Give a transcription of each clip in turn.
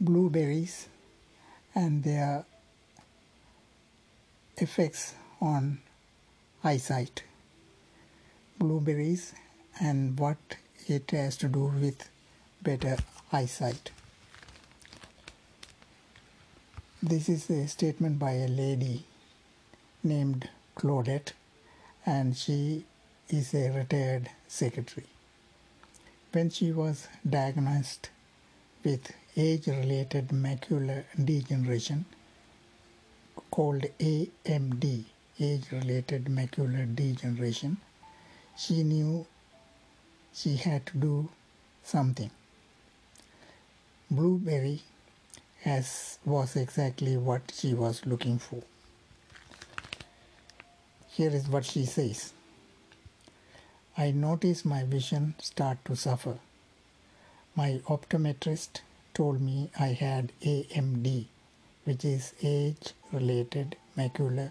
blueberries and their effects on eyesight. Blueberries and what it has to do with better eyesight. This is a statement by a lady named Claudette, and she is a retired secretary. When she was diagnosed with age related macular degeneration, called AMD, age related macular degeneration, she knew she had to do something. Blueberry as was exactly what she was looking for. Here is what she says. I noticed my vision start to suffer. My optometrist told me I had AMD, which is age related macular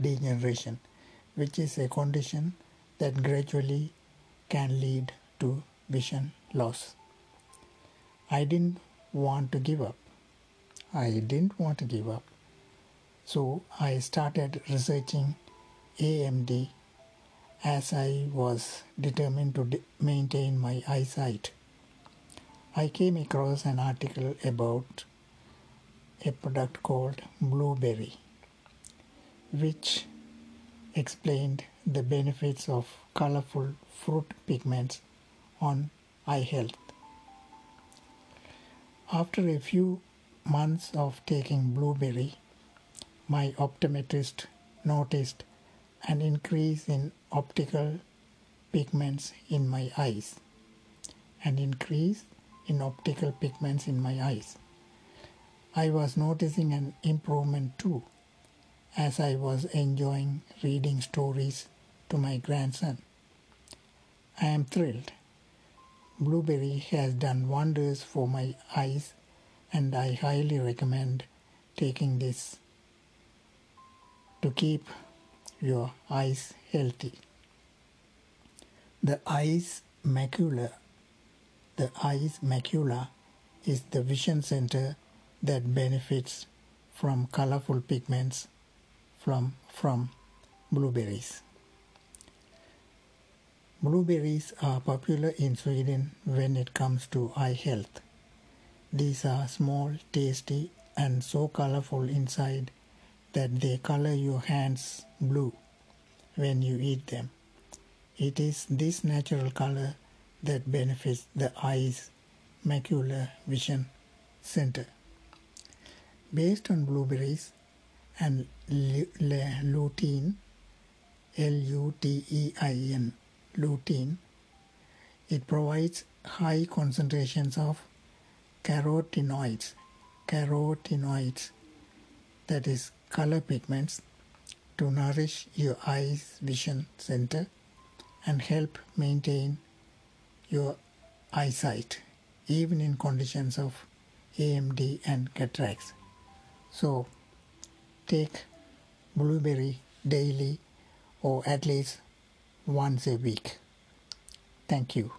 degeneration, which is a condition that gradually can lead to vision loss. I didn't want to give up. I didn't want to give up. So I started researching AMD as I was determined to maintain my eyesight. I came across an article about a product called Blueberry, which explained the benefits of colorful fruit pigments on eye health. After a few months of taking blueberry, my optometrist noticed an increase in optical pigments in my eyes. An increase in optical pigments in my eyes. I was noticing an improvement too as I was enjoying reading stories to my grandson. I am thrilled. Blueberry has done wonders for my eyes, and I highly recommend taking this to keep your eyes healthy. The eyes macula the eye's macula is the vision center that benefits from colorful pigments from, from blueberries. Blueberries are popular in Sweden when it comes to eye health. These are small, tasty, and so colorful inside that they color your hands blue when you eat them. It is this natural color that benefits the eye's macular vision center. Based on blueberries and lutein, L-U-T-E-I-N, lutein, it provides high concentrations of carotenoids, carotenoids, that is color pigments, to nourish your eye's vision center and help maintain your eyesight, even in conditions of AMD and cataracts. So, take blueberry daily or at least once a week. Thank you.